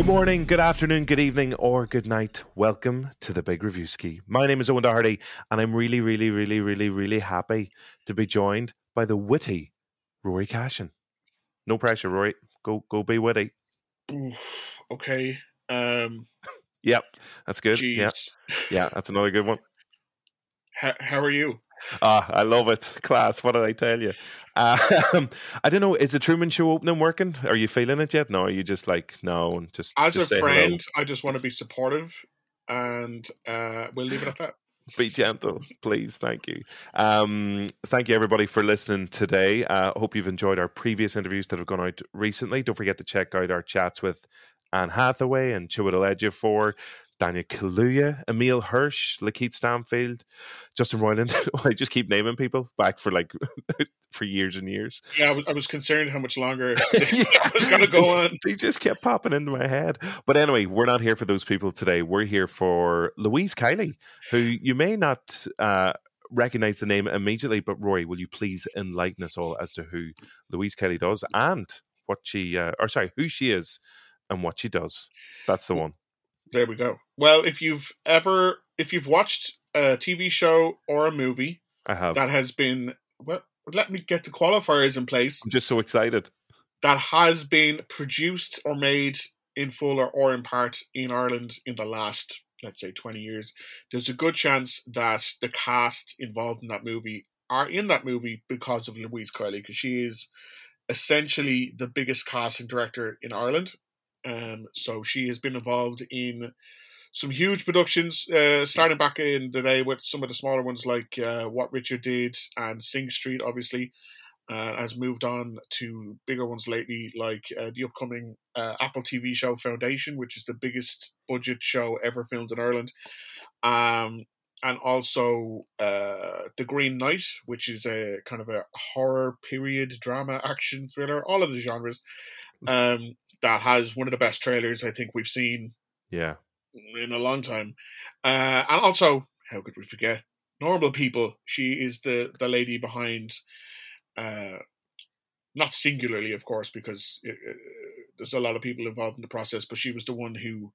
Good morning, good afternoon, good evening, or good night. Welcome to the Big Reviewski. My name is Owen Doherty, and I'm really, really, really, really, really happy to be joined by the witty Rory Cashin. No pressure, Rory. Go, go, be witty. Okay. Um, Yep, that's good. jeez. Yeah, yeah, that's another good one. How, how are you? Ah, I love it. Class. What did I tell you? Um, I don't know. Is the Truman Show opening working? Are you feeling it yet? No, are you just like no? and Just As just a say hello. friend, I just want to be supportive, and uh, we'll leave it at that. be gentle, please. Thank you. Um, thank you, everybody, for listening today. Uh, hope you've enjoyed our previous interviews that have gone out recently. Don't forget to check out our chats with Anne Hathaway and Chiwetel Ejiofor, Daniel Kaluuya, Emile Hirsch, Lakeith Stanfield, Justin Roiland. I just keep naming people back for like for years and years. Yeah, I was, I was concerned how much longer I was going to go on. They just kept popping into my head. But anyway, we're not here for those people today. We're here for Louise Kiely, who you may not uh, recognize the name immediately, but Rory, will you please enlighten us all as to who Louise Kiely does and what she, uh, or sorry, who she is and what she does? That's the one. There we go. Well, if you've ever, if you've watched a TV show or a movie I have. that has been, well, let me get the qualifiers in place. I'm just so excited. that has been produced or made in full or, or in part in Ireland in the last, let's say, 20 years, there's a good chance that the cast involved in that movie are in that movie because of Louise Kiely, because she is essentially the biggest casting director in Ireland. Um, so she has been involved in some huge productions, uh, starting back in the day with some of the smaller ones like uh, What Richard Did and Sing Street, obviously uh, has moved on to bigger ones lately, like uh, the upcoming uh, Apple TV show Foundation, which is the biggest budget show ever filmed in Ireland, um, and also uh, The Green Knight, which is a kind of a horror period drama action thriller, all of the genres. Um, that has one of the best trailers I think we've seen Yeah. in a long time. Uh, and also, how could we forget? Normal People. She is the, the lady behind, uh, not singularly, of course, because it, uh, there's a lot of people involved in the process, but she was the one who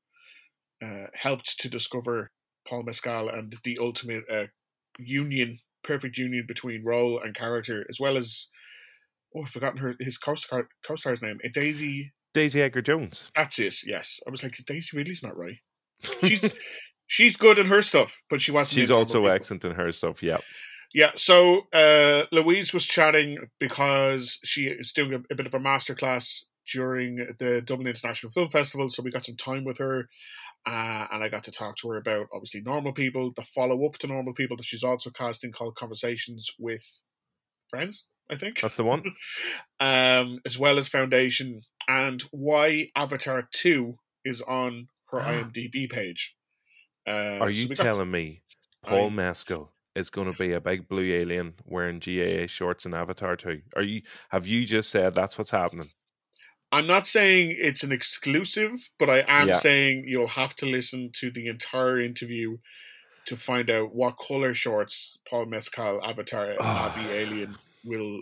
uh, helped to discover Paul Mescal and the ultimate uh, union, perfect union between role and character, as well as, oh, I've forgotten her his co-star, co-star's name, uh, Daisy. Daisy Edgar Jones. That's it. Yes, I was like, Daisy Ridley's not right. She's she's good in her stuff, but she wasn't. She's also excellent in her stuff. Yeah. Yeah. So uh, Louise was chatting because she is doing a, a bit of a masterclass during the Dublin International Film Festival. So we got some time with her, uh, and I got to talk to her about obviously normal people, the follow up to normal people that she's also casting called Conversations with Friends. I think That's the one. um, as well as Foundation, and why Avatar Two is on her IMDb page. Uh, Are you got- telling me Paul I- Mescal is going to be a big blue alien wearing GAA shorts in Avatar 2? Are you have you just said that's what's happening? I'm not saying it's an exclusive, but I am Yeah. saying you'll have to listen to the entire interview to find out what color shorts Paul Mescal Avatar and not alien will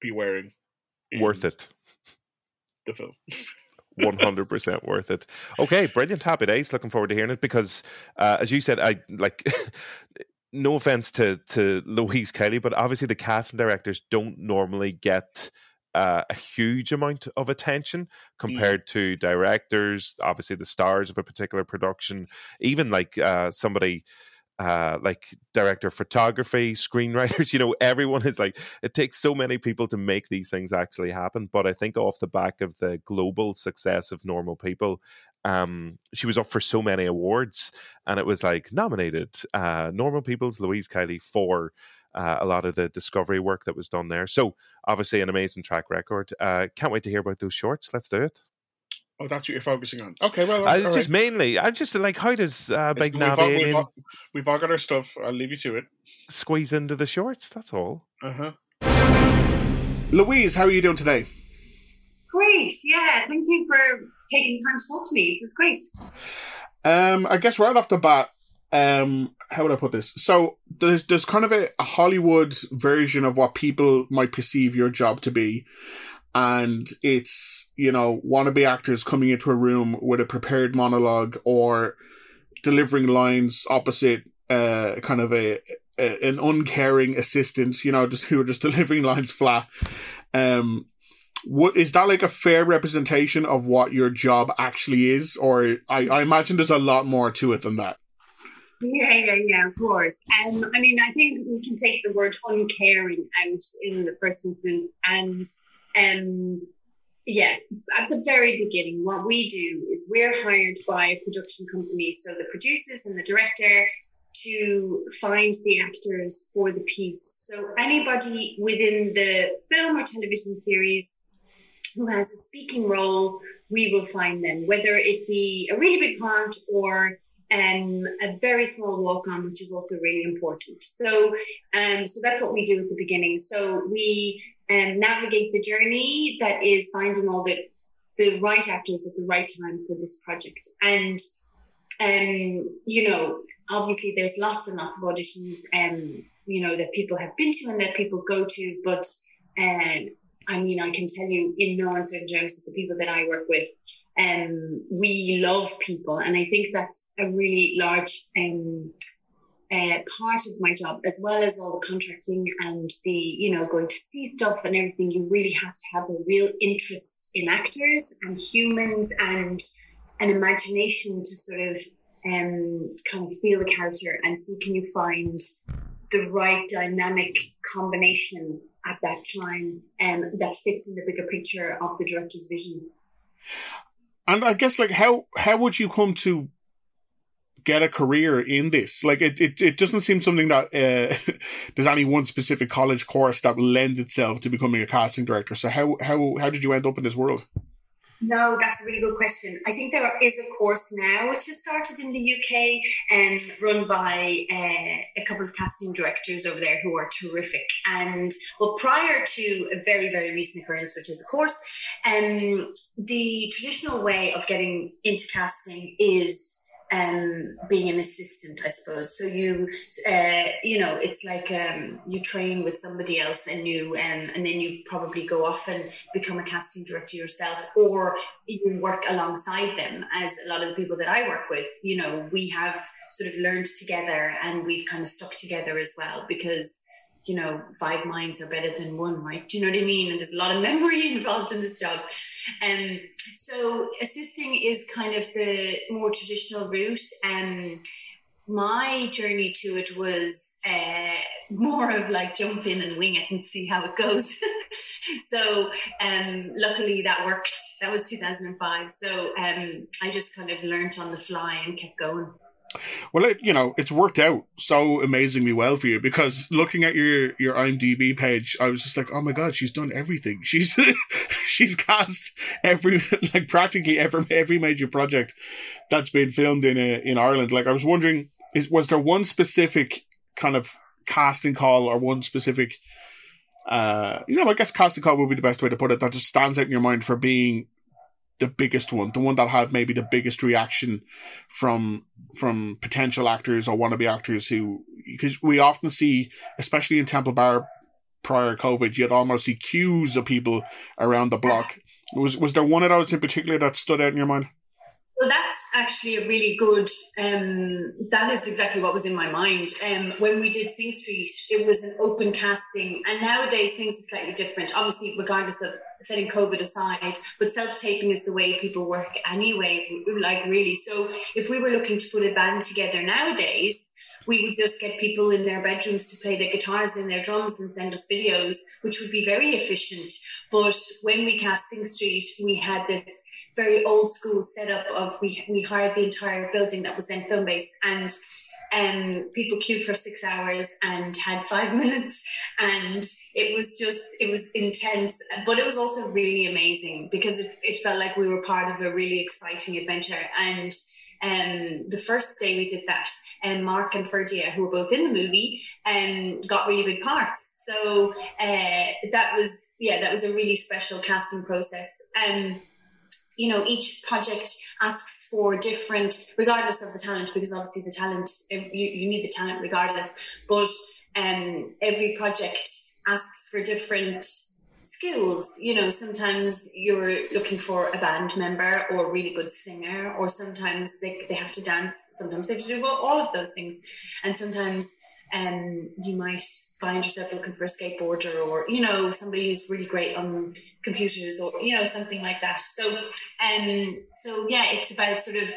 be wearing. Worth it. The film. 100% worth it. Okay, brilliant. Happy days. Looking forward to hearing it because uh, as you said I like no offense to to Louise Kiely, but obviously the casting directors don't normally get uh, a huge amount of attention compared to directors, obviously the stars of a particular production, even like uh, somebody uh, like director of photography, screenwriters, you know, everyone is like, it takes so many people to make these things actually happen. But I think off the back of the global success of Normal People, um, she was up for so many awards and it was like nominated uh, Normal People's Louise Kiely for uh, a lot of the discovery work that was done there. So obviously an amazing track record. Uh, can't wait to hear about those shorts. Let's do it. Oh, that's what you're focusing on. Okay, well, I all right. just mainly, I'm just like, how does uh, Big We've all, we've, all, we've all got our stuff. I'll leave you to it. squeeze into the shorts? That's all. Uh huh. Louise, how are you doing today? Great, yeah. Thank you for taking the time to talk to me. This is great. Um, I guess right off the bat, um, how would I put this? So there's there's kind of a, a Hollywood version of what people might perceive your job to be, and it's you know wannabe actors coming into a room with a prepared monologue or delivering lines opposite uh, kind of a, a, an uncaring assistant, you know, just who are just delivering lines flat. Um, what is that like a fair representation of what your job actually is, or I, I imagine there's a lot more to it than that. Yeah, yeah, yeah, of course. Um, I mean, I think we can take the word uncaring out in the first instance, and um, yeah, at the very beginning, what we do is we're hired by a production company, so the producers and the director to find the actors for the piece. So anybody within the film or television series who has a speaking role, we will find them, whether it be a really big part or um, a very small walk on, which is also really important. So, um, so that's what we do at the beginning. So we um, navigate the journey that is finding all the the right actors at the right time for this project. And um, you know, obviously there's lots and lots of auditions um, you know, that people have been to and that people go to, but um I mean I can tell you in no uncertain terms that the people that I work with, um, we love people and I think that's a really large um uh, part of my job, as well as all the contracting and the, you know, going to see stuff and everything, you really have to have a real interest in actors and humans and an imagination to sort of um, kind of feel the character and see can you find the right dynamic combination at that time um, that fits in the bigger picture of the director's vision. And I guess like how how would you come to get a career in this. Like it, it, it doesn't seem something that uh, there's any one specific college course that lends itself to becoming a casting director. So how how how did you end up in this world? No, that's a really good question. I think there is a course now which has started in the UK and run by uh, a couple of casting directors over there who are terrific. And well, prior to a very, very recent occurrence, which is the course, um, the traditional way of getting into casting is um, being an assistant, I suppose. So you, uh, you know, it's like um, you train with somebody else, and you, um, and then you probably go off and become a casting director yourself, or even work alongside them. As a lot of the people that I work with, you know, we have sort of learned together, and we've kind of stuck together as well because you know, five minds are better than one, right? Do you know what I mean? And there's a lot of memory involved in this job. Um, so assisting is kind of the more traditional route. Um, my journey to it was uh, more of like jump in and wing it and see how it goes. so um, luckily that worked. That was 2005. So um, I just kind of learned on the fly and kept going. Well, it, you know, it's worked out so amazingly well for you because looking at your your IMDb page, I was just like, oh my god, she's done everything. She's she's cast every like practically every every major project that's been filmed in a, uh, in Ireland. Like, I was wondering, is was there one specific kind of casting call or one specific uh, you know, I guess casting call would be the best way to put it. That just stands out in your mind for being the biggest one, the one that had maybe the biggest reaction from from potential actors or wannabe actors who because we often see, especially in Temple Bar prior COVID, you'd almost see queues of people around the block. Was was there one of those in particular that stood out in your mind? Well, that's actually a really good. Um, that is exactly what was in my mind. Um, when we did Sing Street, it was an open casting, and nowadays things are slightly different. Obviously, regardless of setting COVID aside, but self taping is the way people work anyway. Like really, so if we were looking to put a band together nowadays, we would just get people in their bedrooms to play their guitars and their drums and send us videos, which would be very efficient. But when we cast Sing Street, we had this very old school setup of we we hired the entire building that was then Filmbase and um, people queued for six hours and had five minutes and it was just it was intense but it was also really amazing because it, it felt like we were part of a really exciting adventure and um, the first day we did that, um, Mark and Ferdia, who were both in the movie, um, got really big parts. So uh, that was, yeah, that was a really special casting process. Um, you know each project asks for different regardless of the talent because obviously the talent you, you need the talent regardless but um, every project asks for different skills. You know, sometimes you're looking for a band member or a really good singer, or sometimes they, they have to dance, sometimes they have to do all of those things. And sometimes um, you might find yourself looking for a skateboarder or, you know, somebody who's really great on computers or, you know, something like that. So, um, so yeah, it's about sort of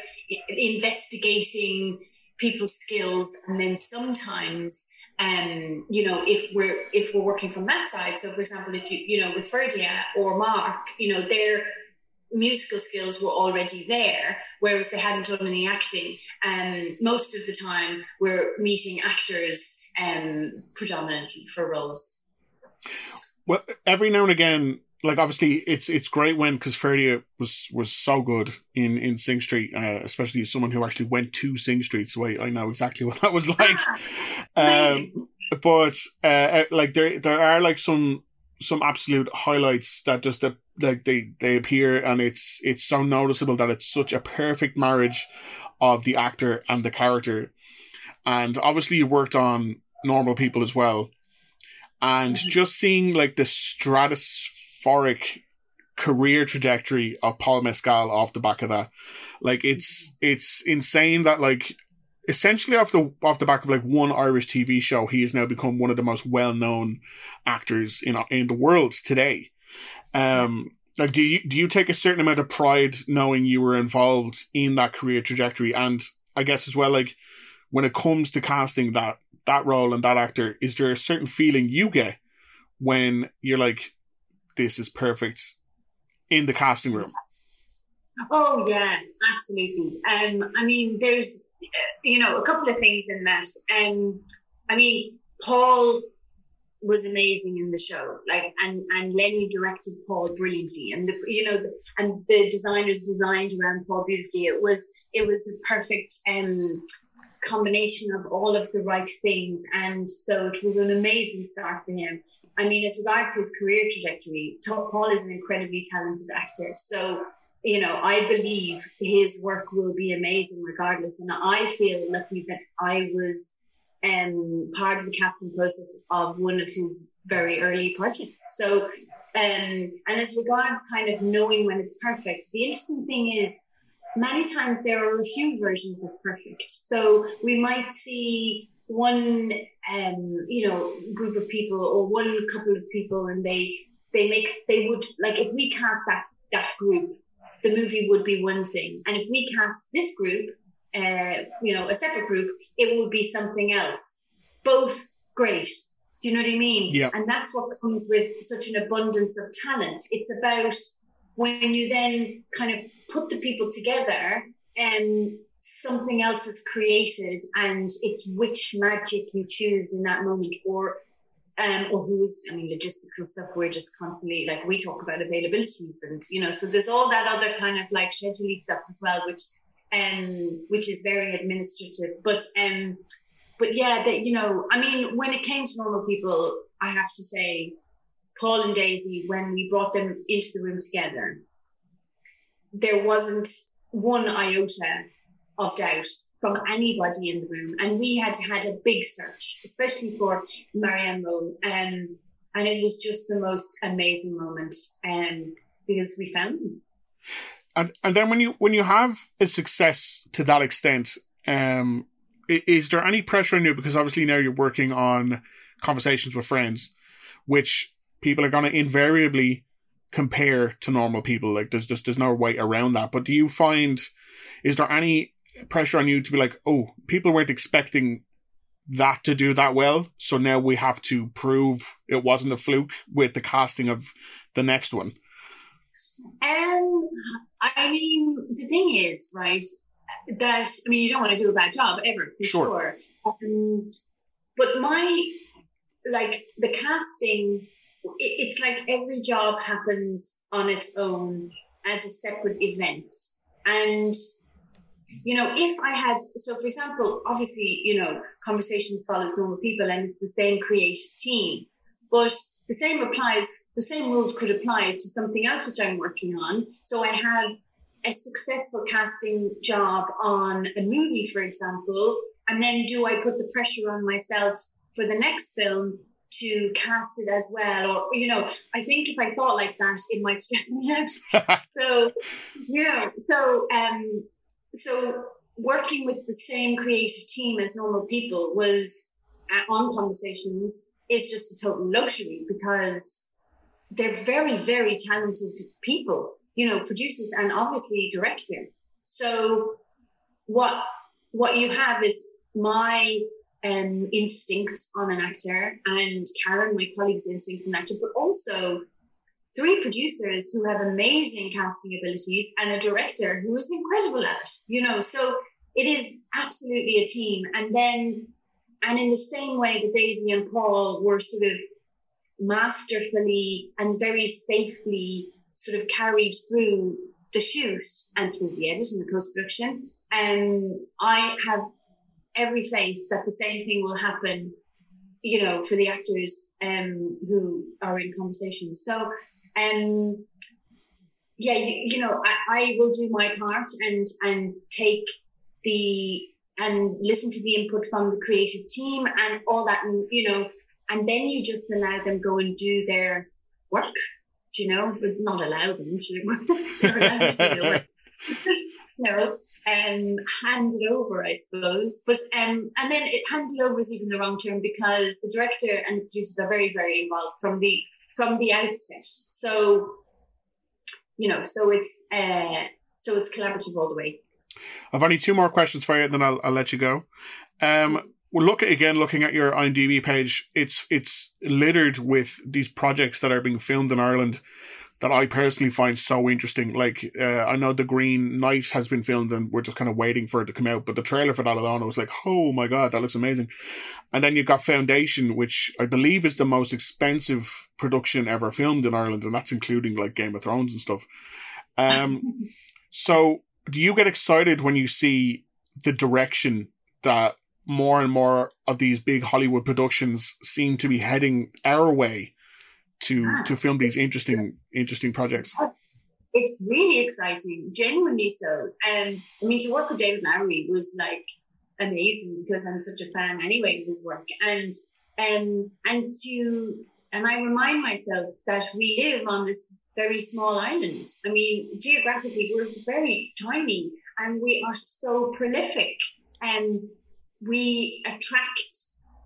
investigating people's skills and then sometimes um, you know, if we're if we're working from that side. So, for example, if you you know with Ferdia or Mark, you know, their musical skills were already there, whereas they hadn't done any acting. And um, most of the time, we're meeting actors um, predominantly for roles. Well, every now and again, like obviously, it's it's great when because Ferdia was was so good in in Sing Street, uh, especially as someone who actually went to Synge Street, so I, I know exactly what that was like. um, but uh, uh, like there there are like some some absolute highlights that just uh, like they they appear and it's it's so noticeable that it's such a perfect marriage of the actor and the character and obviously you worked on normal people as well and mm-hmm. just seeing like the stratospheric career trajectory of Paul Mescal off the back of that like it's mm-hmm. it's insane that like essentially off the off the back of like one Irish TV show, he has now become one of the most well known actors in in the world today. Um, like, do you do you take a certain amount of pride knowing you were involved in that career trajectory, and I guess as well, like when it comes to casting that that role and that actor, is there a certain feeling you get when you're like, this is perfect in the casting room? Oh yeah, absolutely. Um, I mean, there's you know, a couple of things in that. Um, I mean, Paul was amazing in the show, like, and and Lenny directed Paul brilliantly, and the you know, and the designers designed around Paul beautifully. It was it was the perfect um combination of all of the right things, and so it was an amazing start for him. I mean, as regards his career trajectory, Paul is an incredibly talented actor, so you know, I believe his work will be amazing regardless. And I feel lucky that I was um, part of the casting process of one of his very early projects. So, um, and as regards kind of knowing when it's perfect, the interesting thing is many times there are a few versions of perfect. So we might see one, um, you know, group of people or one couple of people, and they they make they would like if we cast that that group the movie would be one thing. And if we cast this group, uh, you know, a separate group, it would be something else. Both great. Do you know what I mean? Yeah. And that's what comes with such an abundance of talent. It's about when you then kind of put the people together and something else is created and it's which magic you choose in that moment or um, or who's, I mean, logistical stuff. We're just constantly like we talk about availabilities, and you know, so there's all that other kind of like scheduling stuff as well, which um, which is very administrative. But um, but yeah, that you know, I mean, when it came to normal people, I have to say, Paul and Daisy, when we brought them into the room together, there wasn't one iota of doubt from anybody in the room. And we had had a big search, especially for Marianne Rowe. Um, and it was just the most amazing moment um, because we found him. And, and then when you when you have a success to that extent, um, is there any pressure on you? Because obviously now you're working on conversations with friends, which people are going to invariably compare to normal people. Like there's just there's no way around that. But do you find is there any pressure on you to be like, oh, people weren't expecting that to do that well, so now we have to prove it wasn't a fluke with the casting of the next one. Um, I mean, the thing is, right, that I mean, you don't want to do a bad job ever, for sure. sure. Um, but my like the casting, it's like every job happens on its own as a separate event, and you know, if I had, so for example, obviously, you know, conversations follows normal people and it's the same creative team, but the same applies, the same rules could apply to something else which I'm working on. So I have a successful casting job on a movie, for example, and then do I put the pressure on myself for the next film to cast it as well or you know i think if i thought like that it might stress me out so yeah. so um so working with the same creative team as normal people was uh, on conversations is just a total luxury because they're very very talented people you know producers and obviously directing. so what what you have is my um, instincts on an actor and Karen, my colleague's instincts on an actor, but also three producers who have amazing casting abilities and a director who is incredible at it, you know. So it is absolutely a team. And then, and in the same way that Daisy and Paul were sort of masterfully and very safely sort of carried through the shoot and through the edit and the post production, um, I have every faith that the same thing will happen, you know, for the actors um, who are in conversation. So, um, yeah, you, you know, I, I will do my part and and take the and listen to the input from the creative team and all that, and you know, and then you just allow them go and do their work. You know, but not allow them to. they're allowed to. Just, you know, um, hand it over, I suppose. But um, and then it hand it over is even the wrong term because the director and the producers are very, very involved from the from the outset. So you know, so it's uh, so it's collaborative all the way. I've only two more questions for you, and then I'll, I'll let you go. Um, well, look again, looking at your IMDb page, it's it's littered with these projects that are being filmed in Ireland that I personally find so interesting. Like, uh, I know The Green Knight has been filmed and we're just kind of waiting for it to come out, but the trailer for that alone, I was like, oh my god, that looks amazing. And then you've got Foundation, which I believe is the most expensive production ever filmed in Ireland, and that's including like Game of Thrones and stuff. Um, so do you get excited when you see the direction that more and more of these big Hollywood productions seem to be heading our way? to to film these interesting interesting projects. It's really exciting, genuinely so. Um, I mean, to work with David Lowery was like amazing because I'm such a fan anyway of his work, and um, and to and I remind myself that we live on this very small island. I mean, geographically, we're very tiny, and we are so prolific, and we attract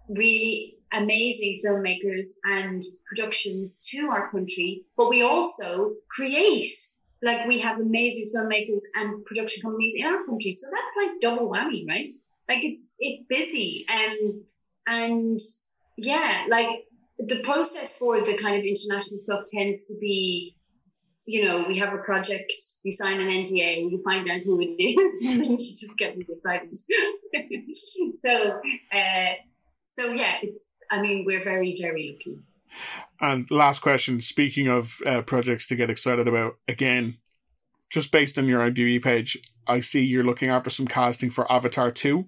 really amazing filmmakers and productions to our country, but we also create like we have amazing filmmakers and production companies in our country. So that's like double whammy, right? Like it's it's busy. Um and yeah, like the process for the kind of international stuff tends to be you know, we have a project, you sign an NDA, you find out who it is, and then you just get really excited. so, uh, so yeah, it's. I mean, we're very very lucky. And last question. Speaking of uh, projects to get excited about, again, just based on your IMDb page, I see you're looking after some casting for Avatar two.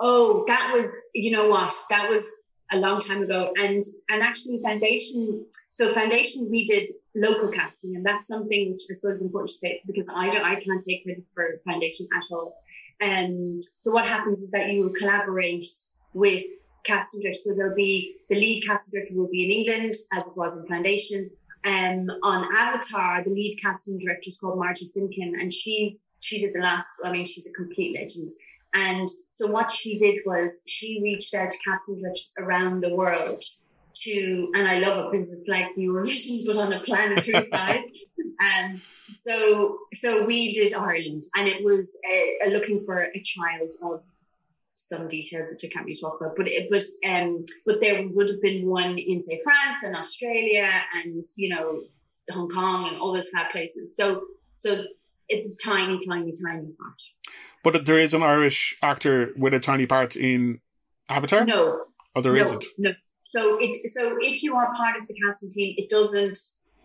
Oh, that was you know what that was a long time ago, and and actually Foundation. So Foundation, we did local casting, and that's something which I suppose is important to say because I don't, I can't take credit for Foundation at all. And um, so what happens is that you collaborate with casting directors. So there'll be the lead casting director will be in England, as it was in Foundation. Um, on Avatar, the lead casting director is called Margie Simkin, and she's she did the last. I mean, she's a complete legend. And so what she did was she reached out to casting directors around the world to, and I love it because it's like the Eurovision but on a planetary side. Um, so so we did Ireland, and it was uh, looking for a child of some details which I can't really talk about, but it was um but there would have been one in say France and Australia and you know Hong Kong and all those fab places. So so it's tiny, tiny, tiny part. But there is an Irish actor with a tiny part in Avatar. No, oh, there no, not No. So it so if you are part of the casting team, it doesn't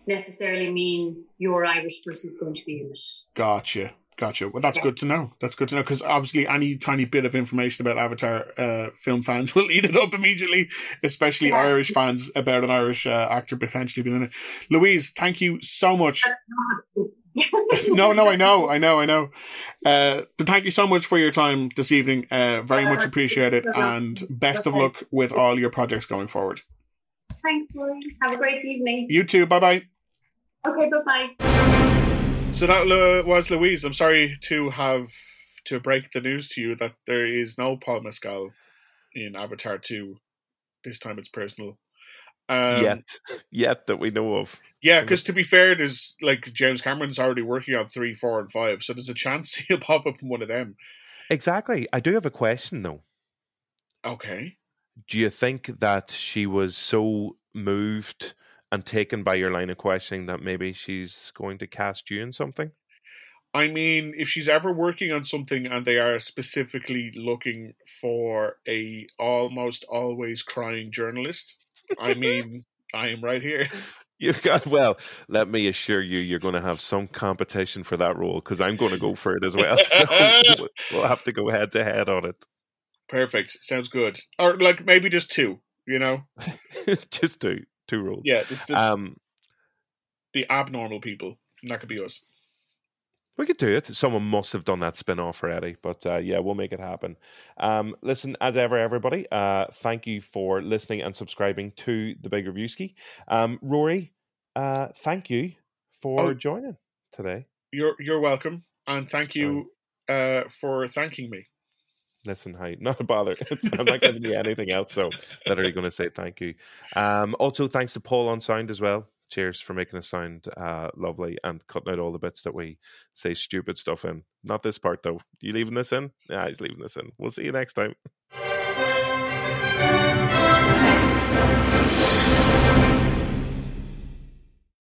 necessarily mean your Irish person is going to be in it. Gotcha. Gotcha. Well, that's Yes. good to know. That's good to know because obviously any tiny bit of information about Avatar uh, film fans will eat it up immediately, especially Yeah. Irish fans about an Irish uh, actor potentially being in it. Louise, thank you so much. no, no, I know, I know, I know. Uh, but thank you so much for your time this evening. Uh, very much appreciate it, and best of luck with all your projects going forward. Thanks. Have a great evening. You too. Bye bye. Okay, bye bye. So that was Louise. I'm sorry to have to break the news to you that there is no Paul Mescal in Avatar 2. This time it's personal. Um, yet, yet that we know of. Yeah, because to be fair, there's like James Cameron's already working on three, four, and five, so there's a chance he'll pop up in one of them. Exactly. I do have a question though. Okay. Do you think that she was so moved and taken by your line of questioning that maybe she's going to cast you in something? I mean, if she's ever working on something and they are specifically looking for a almost always crying journalist, I mean, I am right here. You've got well. Let me assure you, you're going to have some competition for that role because I'm going to go for it as well. So we'll- we'll have to go head to head on it. Perfect. Sounds good. Or like maybe just two, you know? Just two, two roles. Yeah, it's the, Um, the abnormal people. And that could be us. We could do it. Someone must have done that spin off already, but uh, yeah, we'll make it happen. Um, listen, as ever, everybody, uh, thank you for listening and subscribing to the Big Reviewski. Um, Rory, uh, thank you for Oh. joining today. You're you're welcome. And thank you uh, for thanking me. Listen, hi, not a bother. It's, I'm not giving you anything else, so literally going to say thank you. Um, also, thanks to Paul on sound as well. Cheers for making us sound uh, lovely and cutting out all the bits that we say stupid stuff in. Not this part though. You leaving this in? Yeah, he's leaving this in. We'll see you next time.